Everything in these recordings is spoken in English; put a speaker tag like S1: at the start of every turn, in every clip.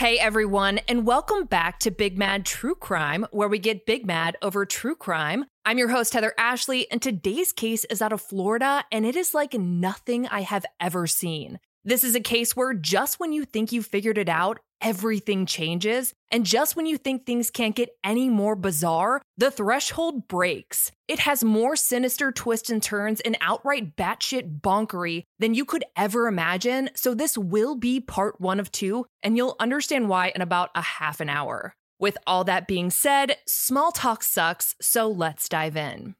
S1: Hey everyone, and welcome back to Big Mad True Crime, where we get big mad over true crime. I'm your host, Heather Ashley, and today's case is out of Florida, and it is like nothing I have ever seen. This is a case where just when you think you figured it out, everything changes. And just when you think things can't get any more bizarre, the threshold breaks. It has more sinister twists and turns and outright batshit bonkery than you could ever imagine. So, this will be part one of two, and you'll understand why in about a half an hour. With all that being said, small talk sucks, so let's dive in.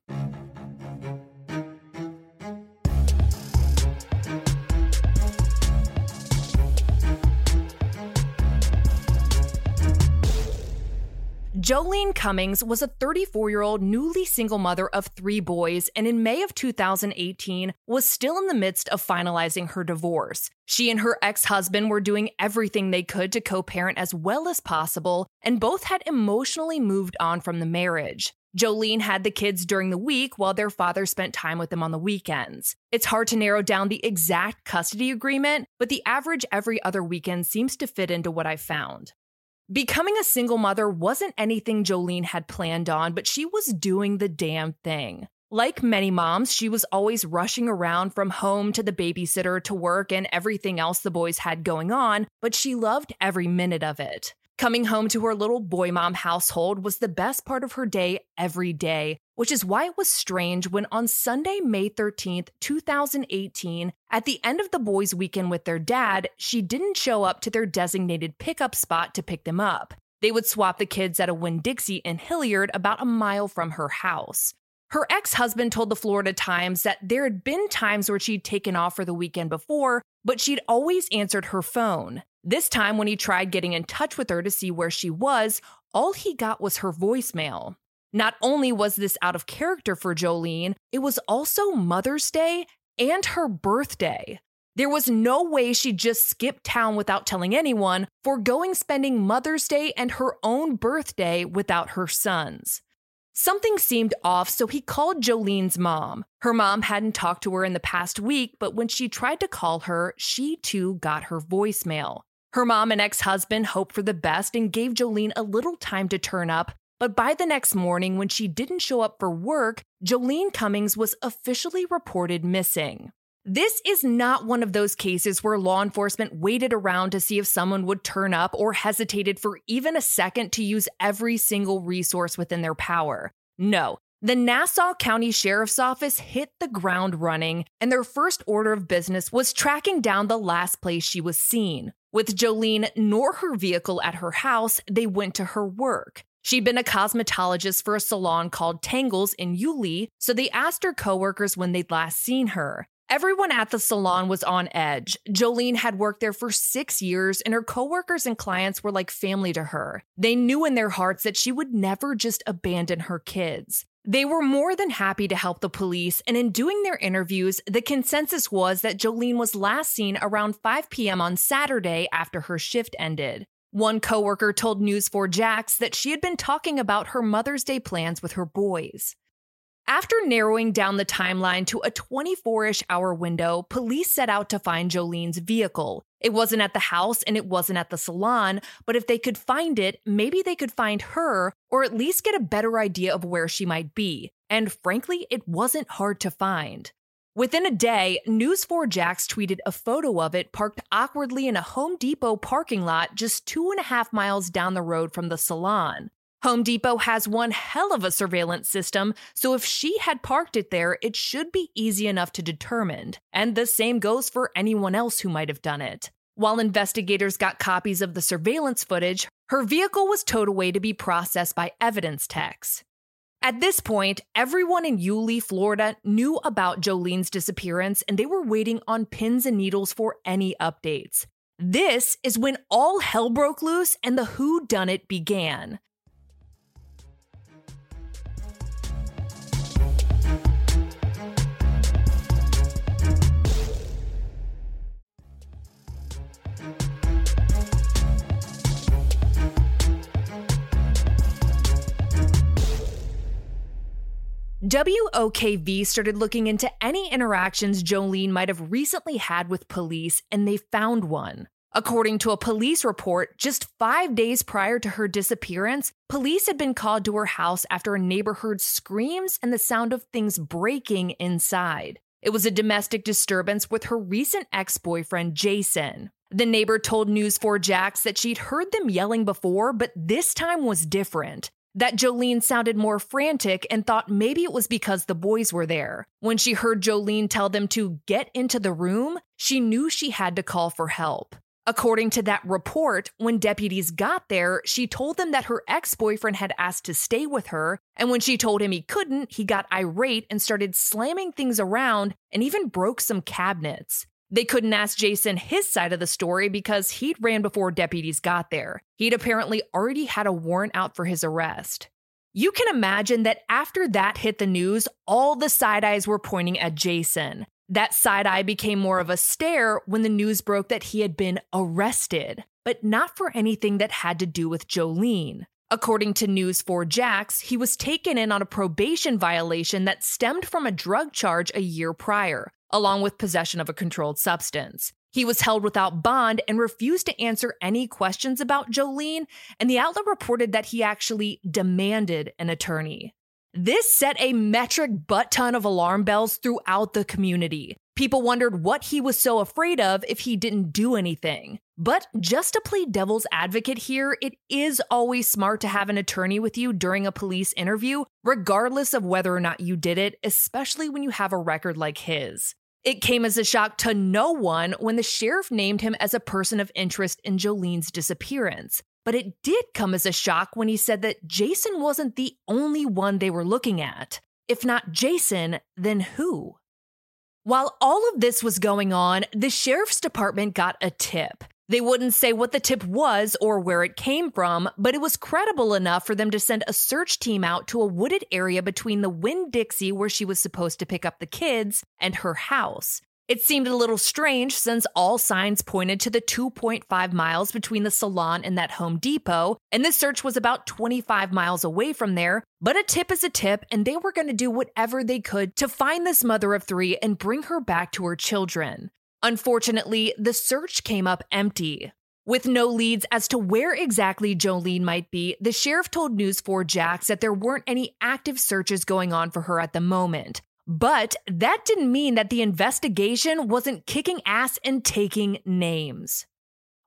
S1: Joleen Cummings was a 34 year old newly single mother of three boys, and in May of 2018 was still in the midst of finalizing her divorce. She and her ex husband were doing everything they could to co parent as well as possible, and both had emotionally moved on from the marriage. Joleen had the kids during the week while their father spent time with them on the weekends. It's hard to narrow down the exact custody agreement, but the average every other weekend seems to fit into what I found. Becoming a single mother wasn't anything Joleen had planned on, but she was doing the damn thing. Like many moms, she was always rushing around from home to the babysitter to work and everything else the boys had going on, but she loved every minute of it. Coming home to her little boy mom household was the best part of her day every day, which is why it was strange when on Sunday, May 13th, 2018, at the end of the boys' weekend with their dad, she didn't show up to their designated pickup spot to pick them up. They would swap the kids at a Winn Dixie in Hilliard about a mile from her house. Her ex husband told the Florida Times that there had been times where she'd taken off for the weekend before, but she'd always answered her phone. This time, when he tried getting in touch with her to see where she was, all he got was her voicemail. Not only was this out of character for Joleen, it was also Mother's Day and her birthday. There was no way she'd just skip town without telling anyone, foregoing spending Mother's Day and her own birthday without her sons. Something seemed off, so he called Joleen's mom. Her mom hadn't talked to her in the past week, but when she tried to call her, she too got her voicemail. Her mom and ex husband hoped for the best and gave Joleen a little time to turn up, but by the next morning, when she didn't show up for work, Joleen Cummings was officially reported missing. This is not one of those cases where law enforcement waited around to see if someone would turn up or hesitated for even a second to use every single resource within their power. No, the Nassau County Sheriff's Office hit the ground running, and their first order of business was tracking down the last place she was seen. With Joleen nor her vehicle at her house, they went to her work. She'd been a cosmetologist for a salon called Tangles in Yulee, so they asked her coworkers when they'd last seen her. Everyone at the salon was on edge. Joleen had worked there for six years, and her coworkers and clients were like family to her. They knew in their hearts that she would never just abandon her kids. They were more than happy to help the police, and in doing their interviews, the consensus was that Joleen was last seen around 5 p.m. on Saturday after her shift ended. One coworker told News4 Jax that she had been talking about her Mother's Day plans with her boys. After narrowing down the timeline to a 24 ish hour window, police set out to find Joleen's vehicle. It wasn't at the house and it wasn't at the salon, but if they could find it, maybe they could find her or at least get a better idea of where she might be. And frankly, it wasn't hard to find. Within a day, News4 Jax tweeted a photo of it parked awkwardly in a Home Depot parking lot just two and a half miles down the road from the salon. Home Depot has one hell of a surveillance system, so if she had parked it there, it should be easy enough to determine. And the same goes for anyone else who might have done it. While investigators got copies of the surveillance footage, her vehicle was towed away to be processed by evidence techs. At this point, everyone in Yulee, Florida knew about Joleen's disappearance and they were waiting on pins and needles for any updates. This is when all hell broke loose and the who done it began. WOKV started looking into any interactions Joleen might have recently had with police, and they found one. According to a police report, just five days prior to her disappearance, police had been called to her house after a neighbor heard screams and the sound of things breaking inside. It was a domestic disturbance with her recent ex boyfriend, Jason. The neighbor told News 4 Jax that she'd heard them yelling before, but this time was different. That Joleen sounded more frantic and thought maybe it was because the boys were there. When she heard Joleen tell them to get into the room, she knew she had to call for help. According to that report, when deputies got there, she told them that her ex boyfriend had asked to stay with her, and when she told him he couldn't, he got irate and started slamming things around and even broke some cabinets. They couldn't ask Jason his side of the story because he'd ran before deputies got there. He'd apparently already had a warrant out for his arrest. You can imagine that after that hit the news, all the side eyes were pointing at Jason. That side eye became more of a stare when the news broke that he had been arrested, but not for anything that had to do with Joleen. According to News 4 Jax, he was taken in on a probation violation that stemmed from a drug charge a year prior, along with possession of a controlled substance. He was held without bond and refused to answer any questions about Joleen, and the outlet reported that he actually demanded an attorney. This set a metric butt ton of alarm bells throughout the community. People wondered what he was so afraid of if he didn't do anything. But just to play devil's advocate here, it is always smart to have an attorney with you during a police interview, regardless of whether or not you did it, especially when you have a record like his. It came as a shock to no one when the sheriff named him as a person of interest in Joleen's disappearance. But it did come as a shock when he said that Jason wasn't the only one they were looking at. If not Jason, then who? While all of this was going on, the sheriff's department got a tip. They wouldn't say what the tip was or where it came from, but it was credible enough for them to send a search team out to a wooded area between the Winn Dixie, where she was supposed to pick up the kids, and her house. It seemed a little strange since all signs pointed to the 2.5 miles between the salon and that Home Depot, and this search was about 25 miles away from there. But a tip is a tip, and they were going to do whatever they could to find this mother of three and bring her back to her children. Unfortunately, the search came up empty. With no leads as to where exactly Joleen might be, the sheriff told News 4 Jax that there weren't any active searches going on for her at the moment. But that didn't mean that the investigation wasn't kicking ass and taking names.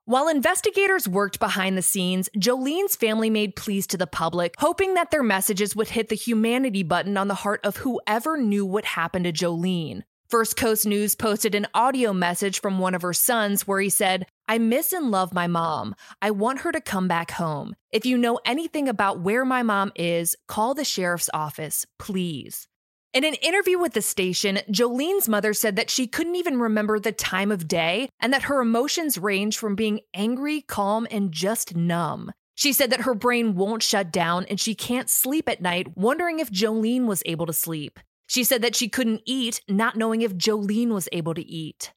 S1: While investigators worked behind the scenes, Joleen's family made pleas to the public, hoping that their messages would hit the humanity button on the heart of whoever knew what happened to Joleen. First Coast News posted an audio message from one of her sons where he said, I miss and love my mom. I want her to come back home. If you know anything about where my mom is, call the sheriff's office, please. In an interview with the station, Joleen's mother said that she couldn't even remember the time of day and that her emotions range from being angry, calm, and just numb. She said that her brain won't shut down and she can't sleep at night, wondering if Joleen was able to sleep. She said that she couldn't eat, not knowing if Joleen was able to eat.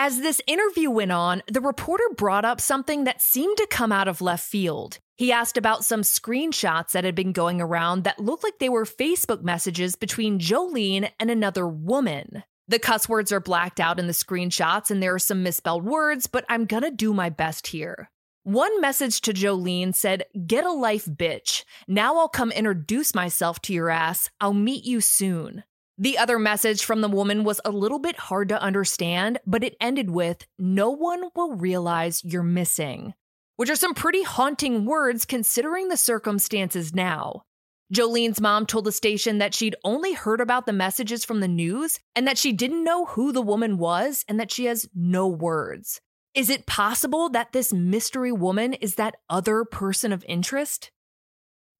S1: As this interview went on, the reporter brought up something that seemed to come out of left field. He asked about some screenshots that had been going around that looked like they were Facebook messages between Joleen and another woman. The cuss words are blacked out in the screenshots and there are some misspelled words, but I'm gonna do my best here. One message to Joleen said, Get a life, bitch. Now I'll come introduce myself to your ass. I'll meet you soon. The other message from the woman was a little bit hard to understand, but it ended with, No one will realize you're missing which are some pretty haunting words considering the circumstances now. Joleen's mom told the station that she'd only heard about the messages from the news and that she didn't know who the woman was and that she has no words. Is it possible that this mystery woman is that other person of interest?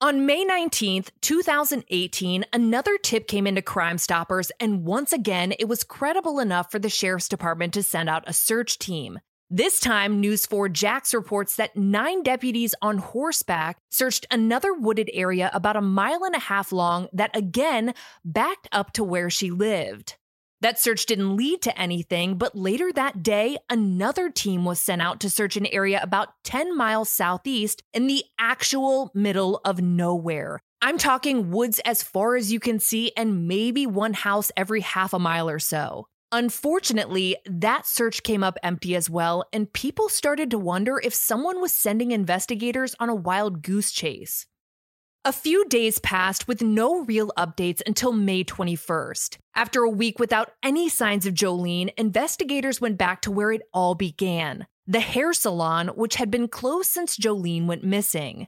S1: On May 19th, 2018, another tip came into Crime Stoppers, and once again, it was credible enough for the sheriff's department to send out a search team. This time, News 4 Jax reports that nine deputies on horseback searched another wooded area about a mile and a half long that again backed up to where she lived. That search didn't lead to anything, but later that day, another team was sent out to search an area about 10 miles southeast in the actual middle of nowhere. I'm talking woods as far as you can see and maybe one house every half a mile or so. Unfortunately, that search came up empty as well, and people started to wonder if someone was sending investigators on a wild goose chase. A few days passed with no real updates until May 21st. After a week without any signs of Joleen, investigators went back to where it all began the hair salon, which had been closed since Joleen went missing.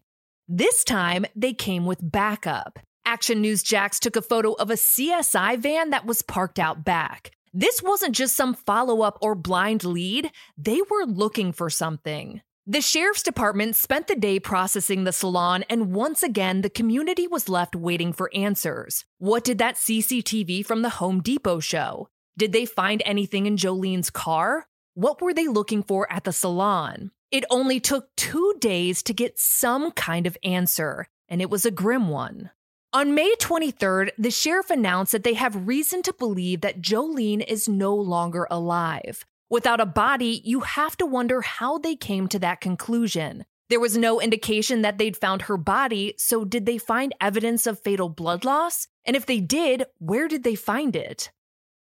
S1: This time, they came with backup. Action News Jax took a photo of a CSI van that was parked out back. This wasn't just some follow up or blind lead, they were looking for something. The sheriff's department spent the day processing the salon, and once again, the community was left waiting for answers. What did that CCTV from the Home Depot show? Did they find anything in Joleen's car? What were they looking for at the salon? It only took two days to get some kind of answer, and it was a grim one. On May 23rd, the sheriff announced that they have reason to believe that Joleen is no longer alive. Without a body, you have to wonder how they came to that conclusion. There was no indication that they'd found her body, so did they find evidence of fatal blood loss? And if they did, where did they find it?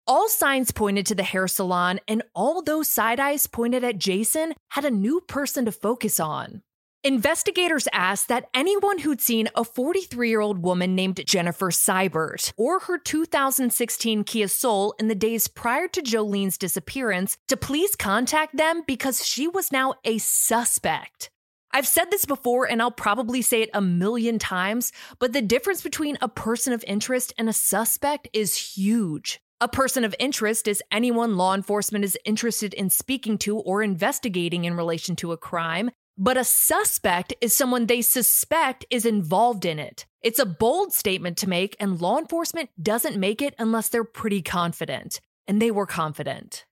S1: All signs pointed to the hair salon, and all those side eyes pointed at Jason had a new person to focus on. Investigators asked that anyone who'd seen a 43 year old woman named Jennifer Seibert or her 2016 Kia Soul in the days prior to Joleen's disappearance to please contact them because she was now a suspect. I've said this before and I'll probably say it a million times, but the difference between a person of interest and a suspect is huge. A person of interest is anyone law enforcement is interested in speaking to or investigating in relation to a crime, but a suspect is someone they suspect is involved in it. It's a bold statement to make, and law enforcement doesn't make it unless they're pretty confident. And they were confident.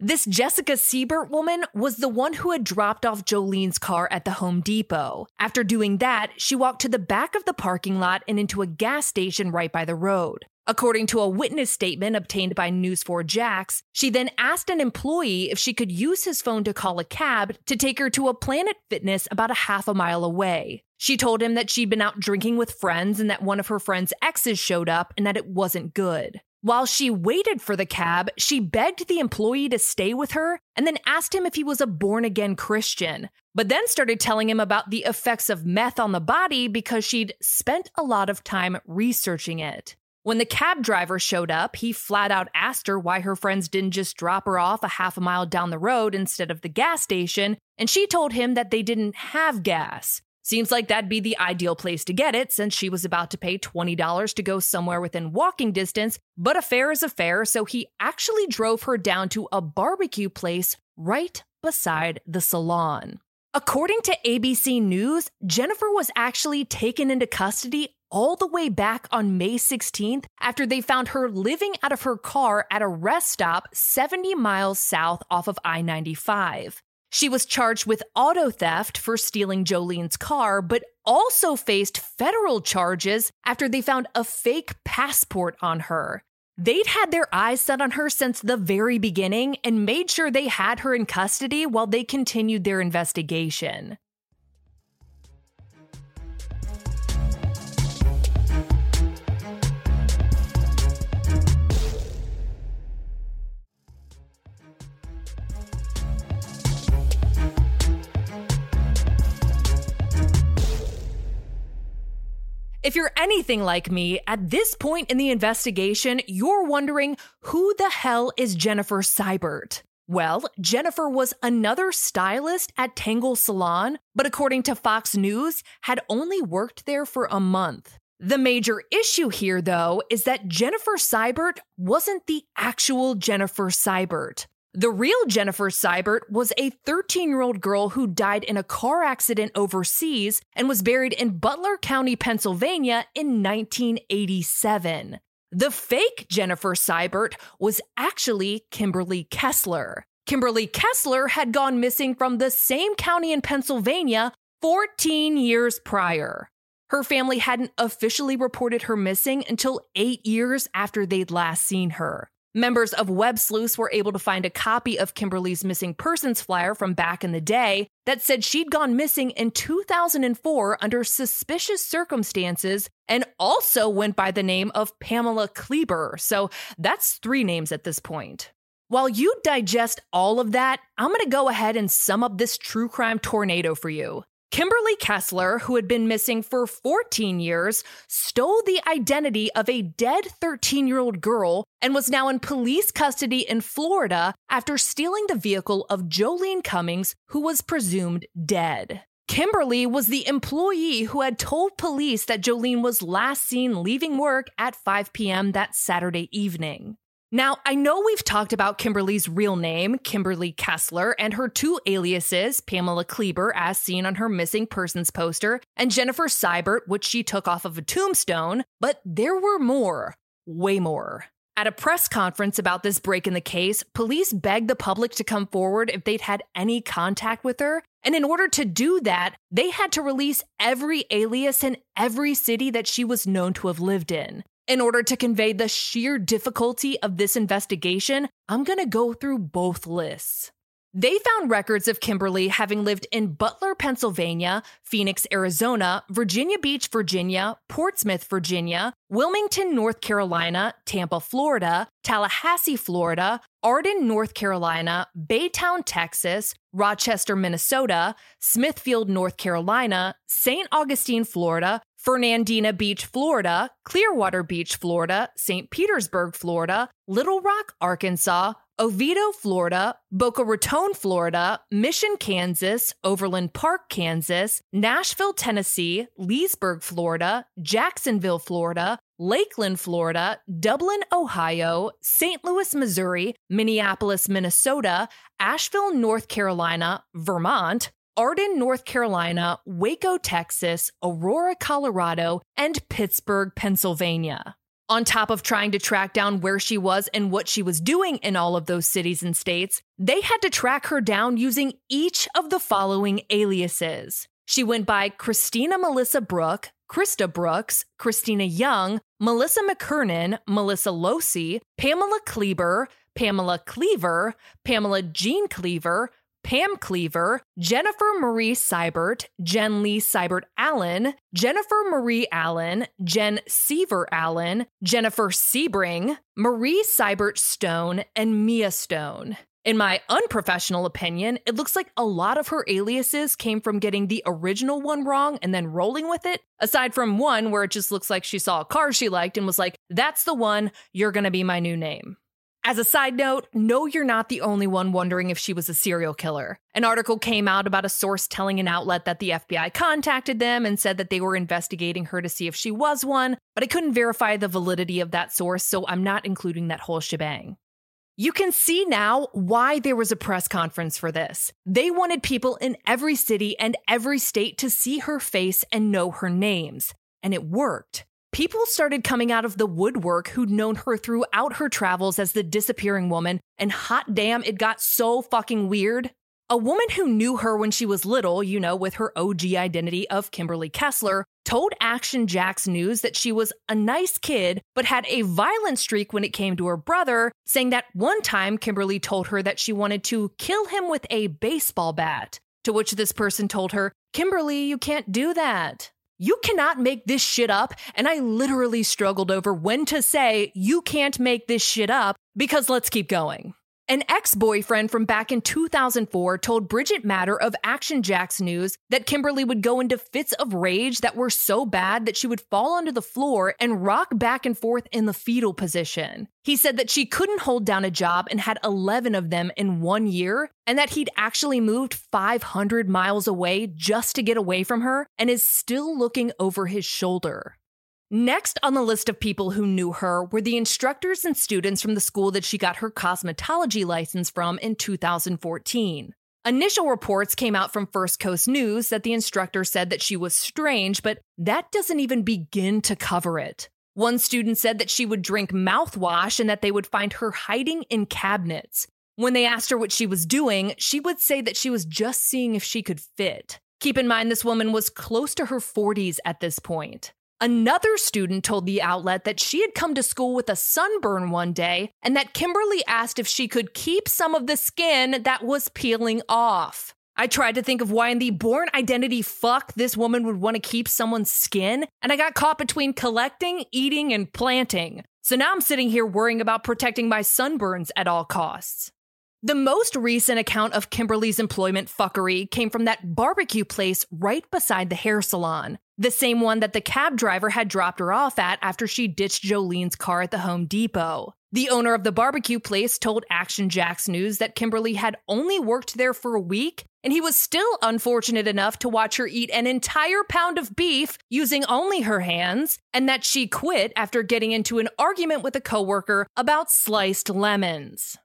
S1: This Jessica Seibert woman was the one who had dropped off Joleen's car at the Home Depot. After doing that, she walked to the back of the parking lot and into a gas station right by the road. According to a witness statement obtained by News4 Jax, she then asked an employee if she could use his phone to call a cab to take her to a Planet Fitness about a half a mile away. She told him that she'd been out drinking with friends and that one of her friend's exes showed up and that it wasn't good. While she waited for the cab, she begged the employee to stay with her and then asked him if he was a born again Christian, but then started telling him about the effects of meth on the body because she'd spent a lot of time researching it. When the cab driver showed up, he flat out asked her why her friends didn't just drop her off a half a mile down the road instead of the gas station, and she told him that they didn't have gas. Seems like that'd be the ideal place to get it since she was about to pay $20 to go somewhere within walking distance, but a fare is a fare, so he actually drove her down to a barbecue place right beside the salon. According to ABC News, Jennifer was actually taken into custody all the way back on May 16th after they found her living out of her car at a rest stop 70 miles south off of I 95. She was charged with auto theft for stealing Joleen's car, but also faced federal charges after they found a fake passport on her. They'd had their eyes set on her since the very beginning and made sure they had her in custody while they continued their investigation. If you're anything like me, at this point in the investigation, you're wondering who the hell is Jennifer Seibert? Well, Jennifer was another stylist at Tangle Salon, but according to Fox News, had only worked there for a month. The major issue here, though, is that Jennifer Seibert wasn't the actual Jennifer Seibert. The real Jennifer Seibert was a 13 year old girl who died in a car accident overseas and was buried in Butler County, Pennsylvania in 1987. The fake Jennifer Seibert was actually Kimberly Kessler. Kimberly Kessler had gone missing from the same county in Pennsylvania 14 years prior. Her family hadn't officially reported her missing until eight years after they'd last seen her. Members of Web Sleuths were able to find a copy of Kimberly's missing persons flyer from back in the day that said she'd gone missing in 2004 under suspicious circumstances and also went by the name of Pamela Kleber. So that's three names at this point. While you digest all of that, I'm going to go ahead and sum up this true crime tornado for you. Kimberly Kessler, who had been missing for 14 years, stole the identity of a dead 13 year old girl and was now in police custody in Florida after stealing the vehicle of Joleen Cummings, who was presumed dead. Kimberly was the employee who had told police that Joleen was last seen leaving work at 5 p.m. that Saturday evening. Now, I know we've talked about Kimberly's real name, Kimberly Kessler, and her two aliases, Pamela Kleber, as seen on her missing persons poster, and Jennifer Seibert, which she took off of a tombstone, but there were more, way more. At a press conference about this break in the case, police begged the public to come forward if they'd had any contact with her. And in order to do that, they had to release every alias in every city that she was known to have lived in. In order to convey the sheer difficulty of this investigation, I'm going to go through both lists. They found records of Kimberly having lived in Butler, Pennsylvania, Phoenix, Arizona, Virginia Beach, Virginia, Portsmouth, Virginia, Wilmington, North Carolina, Tampa, Florida, Tallahassee, Florida, Arden, North Carolina, Baytown, Texas, Rochester, Minnesota, Smithfield, North Carolina, St. Augustine, Florida, Fernandina Beach, Florida, Clearwater Beach, Florida, St. Petersburg, Florida, Little Rock, Arkansas, Oviedo, Florida, Boca Raton, Florida, Mission, Kansas, Overland Park, Kansas, Nashville, Tennessee, Leesburg, Florida, Jacksonville, Florida, Lakeland, Florida, Dublin, Ohio, St. Louis, Missouri, Minneapolis, Minnesota, Asheville, North Carolina, Vermont, Arden, North Carolina, Waco, Texas, Aurora, Colorado, and Pittsburgh, Pennsylvania. On top of trying to track down where she was and what she was doing in all of those cities and states, they had to track her down using each of the following aliases. She went by Christina Melissa Brooke, Krista Brooks, Christina Young, Melissa McKernan, Melissa Losey, Pamela Kleber, Pamela Cleaver, Pamela Jean Cleaver, Pam Cleaver, Jennifer Marie Seibert, Jen Lee Seibert Allen, Jennifer Marie Allen, Jen Seaver Allen, Jennifer Sebring, Marie Seibert Stone, and Mia Stone. In my unprofessional opinion, it looks like a lot of her aliases came from getting the original one wrong and then rolling with it, aside from one where it just looks like she saw a car she liked and was like, that's the one, you're gonna be my new name. As a side note, no, you're not the only one wondering if she was a serial killer. An article came out about a source telling an outlet that the FBI contacted them and said that they were investigating her to see if she was one, but I couldn't verify the validity of that source, so I'm not including that whole shebang. You can see now why there was a press conference for this. They wanted people in every city and every state to see her face and know her names. And it worked. People started coming out of the woodwork who'd known her throughout her travels as the disappearing woman, and hot damn, it got so fucking weird. A woman who knew her when she was little, you know, with her OG identity of Kimberly Kessler, told Action Jax News that she was a nice kid, but had a violent streak when it came to her brother, saying that one time Kimberly told her that she wanted to kill him with a baseball bat. To which this person told her, Kimberly, you can't do that. You cannot make this shit up. And I literally struggled over when to say, you can't make this shit up because let's keep going. An ex boyfriend from back in 2004 told Bridget Matter of Action Jax News that Kimberly would go into fits of rage that were so bad that she would fall onto the floor and rock back and forth in the fetal position. He said that she couldn't hold down a job and had 11 of them in one year, and that he'd actually moved 500 miles away just to get away from her and is still looking over his shoulder. Next on the list of people who knew her were the instructors and students from the school that she got her cosmetology license from in 2014. Initial reports came out from First Coast News that the instructor said that she was strange, but that doesn't even begin to cover it. One student said that she would drink mouthwash and that they would find her hiding in cabinets. When they asked her what she was doing, she would say that she was just seeing if she could fit. Keep in mind, this woman was close to her 40s at this point. Another student told the outlet that she had come to school with a sunburn one day and that Kimberly asked if she could keep some of the skin that was peeling off. I tried to think of why in the Bourne Identity fuck this woman would want to keep someone's skin, and I got caught between collecting, eating, and planting. So now I'm sitting here worrying about protecting my sunburns at all costs. The most recent account of Kimberly's employment fuckery came from that barbecue place right beside the hair salon, the same one that the cab driver had dropped her off at after she ditched Joleen's car at the Home Depot. The owner of the barbecue place told Action Jax News that Kimberly had only worked there for a week, and he was still unfortunate enough to watch her eat an entire pound of beef using only her hands, and that she quit after getting into an argument with a coworker about sliced lemons.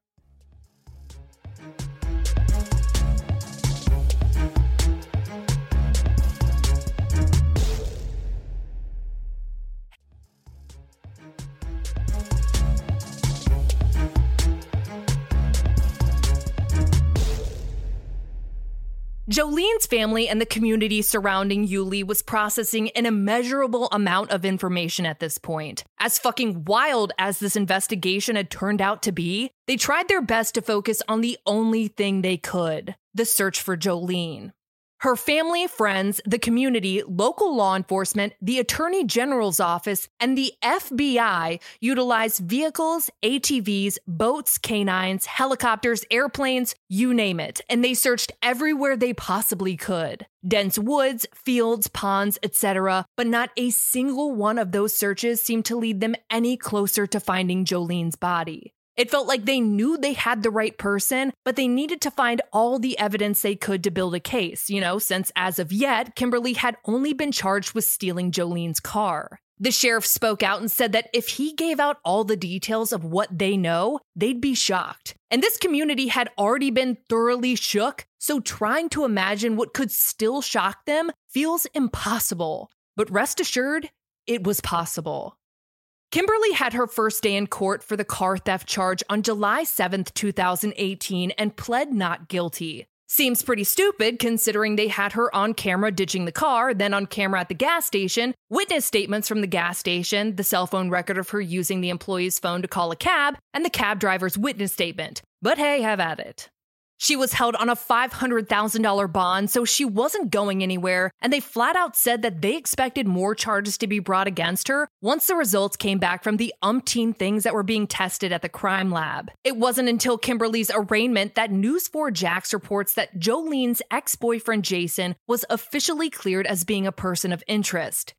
S1: Joleen's family and the community surrounding Yulee was processing an immeasurable amount of information at this point. As fucking wild as this investigation had turned out to be, they tried their best to focus on the only thing they could the search for Joleen. Her family, friends, the community, local law enforcement, the Attorney General's office, and the FBI utilized vehicles, ATVs, boats, canines, helicopters, airplanes, you name it, and they searched everywhere they possibly could. Dense woods, fields, ponds, etc., but not a single one of those searches seemed to lead them any closer to finding Joleen's body. It felt like they knew they had the right person, but they needed to find all the evidence they could to build a case, you know, since as of yet, Kimberly had only been charged with stealing Joleen's car. The sheriff spoke out and said that if he gave out all the details of what they know, they'd be shocked. And this community had already been thoroughly shook, so trying to imagine what could still shock them feels impossible. But rest assured, it was possible. Kimberly had her first day in court for the car theft charge on July 7, 2018, and pled not guilty. Seems pretty stupid considering they had her on camera ditching the car, then on camera at the gas station, witness statements from the gas station, the cell phone record of her using the employee's phone to call a cab, and the cab driver's witness statement. But hey, have at it. She was held on a $500,000 bond, so she wasn't going anywhere, and they flat out said that they expected more charges to be brought against her once the results came back from the umpteen things that were being tested at the crime lab. It wasn't until Kimberly's arraignment that News 4 Jax reports that Joleen's ex boyfriend Jason was officially cleared as being a person of interest.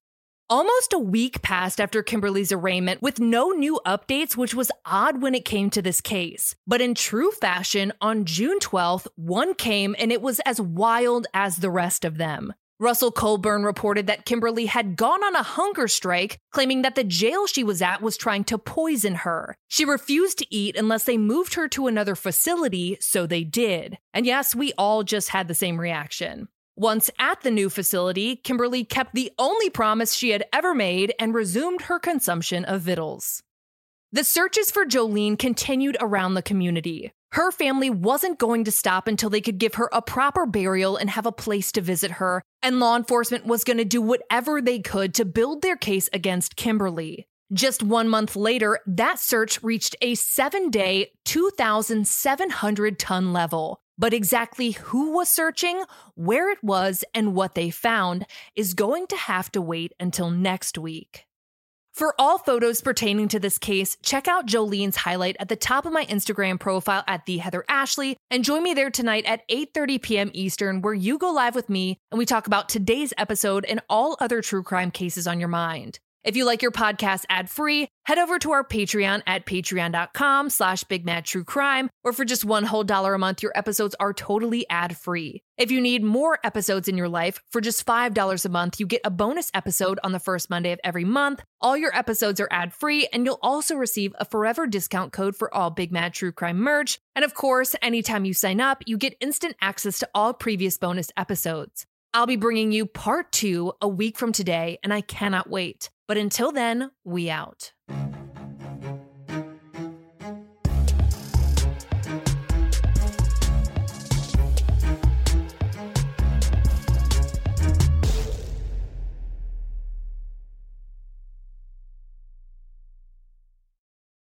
S1: Almost a week passed after Kimberly's arraignment with no new updates, which was odd when it came to this case. But in true fashion, on June 12th, one came and it was as wild as the rest of them. Russell Colburn reported that Kimberly had gone on a hunger strike, claiming that the jail she was at was trying to poison her. She refused to eat unless they moved her to another facility, so they did. And yes, we all just had the same reaction. Once at the new facility, Kimberly kept the only promise she had ever made and resumed her consumption of victuals. The searches for Joleen continued around the community. Her family wasn't going to stop until they could give her a proper burial and have a place to visit her, and law enforcement was going to do whatever they could to build their case against Kimberly. Just one month later, that search reached a seven day, 2,700 ton level, but exactly who was searching, where it was, and what they found is going to have to wait until next week. For all photos pertaining to this case, check out Joleen's highlight at the top of my Instagram profile at the Heather Ashley and join me there tonight at 8:30 p.m. Eastern where you go live with me and we talk about today's episode and all other true crime cases on your mind. If you like your podcast ad-free, head over to our Patreon at patreon.com slash bigmadtruecrime, where for just one whole dollar a month, your episodes are totally ad-free. If you need more episodes in your life, for just $5 a month, you get a bonus episode on the first Monday of every month. All your episodes are ad-free, and you'll also receive a forever discount code for all Big Mad True Crime merch. And of course, anytime you sign up, you get instant access to all previous bonus episodes. I'll be bringing you part two a week from today, and I cannot wait. But until then, we out.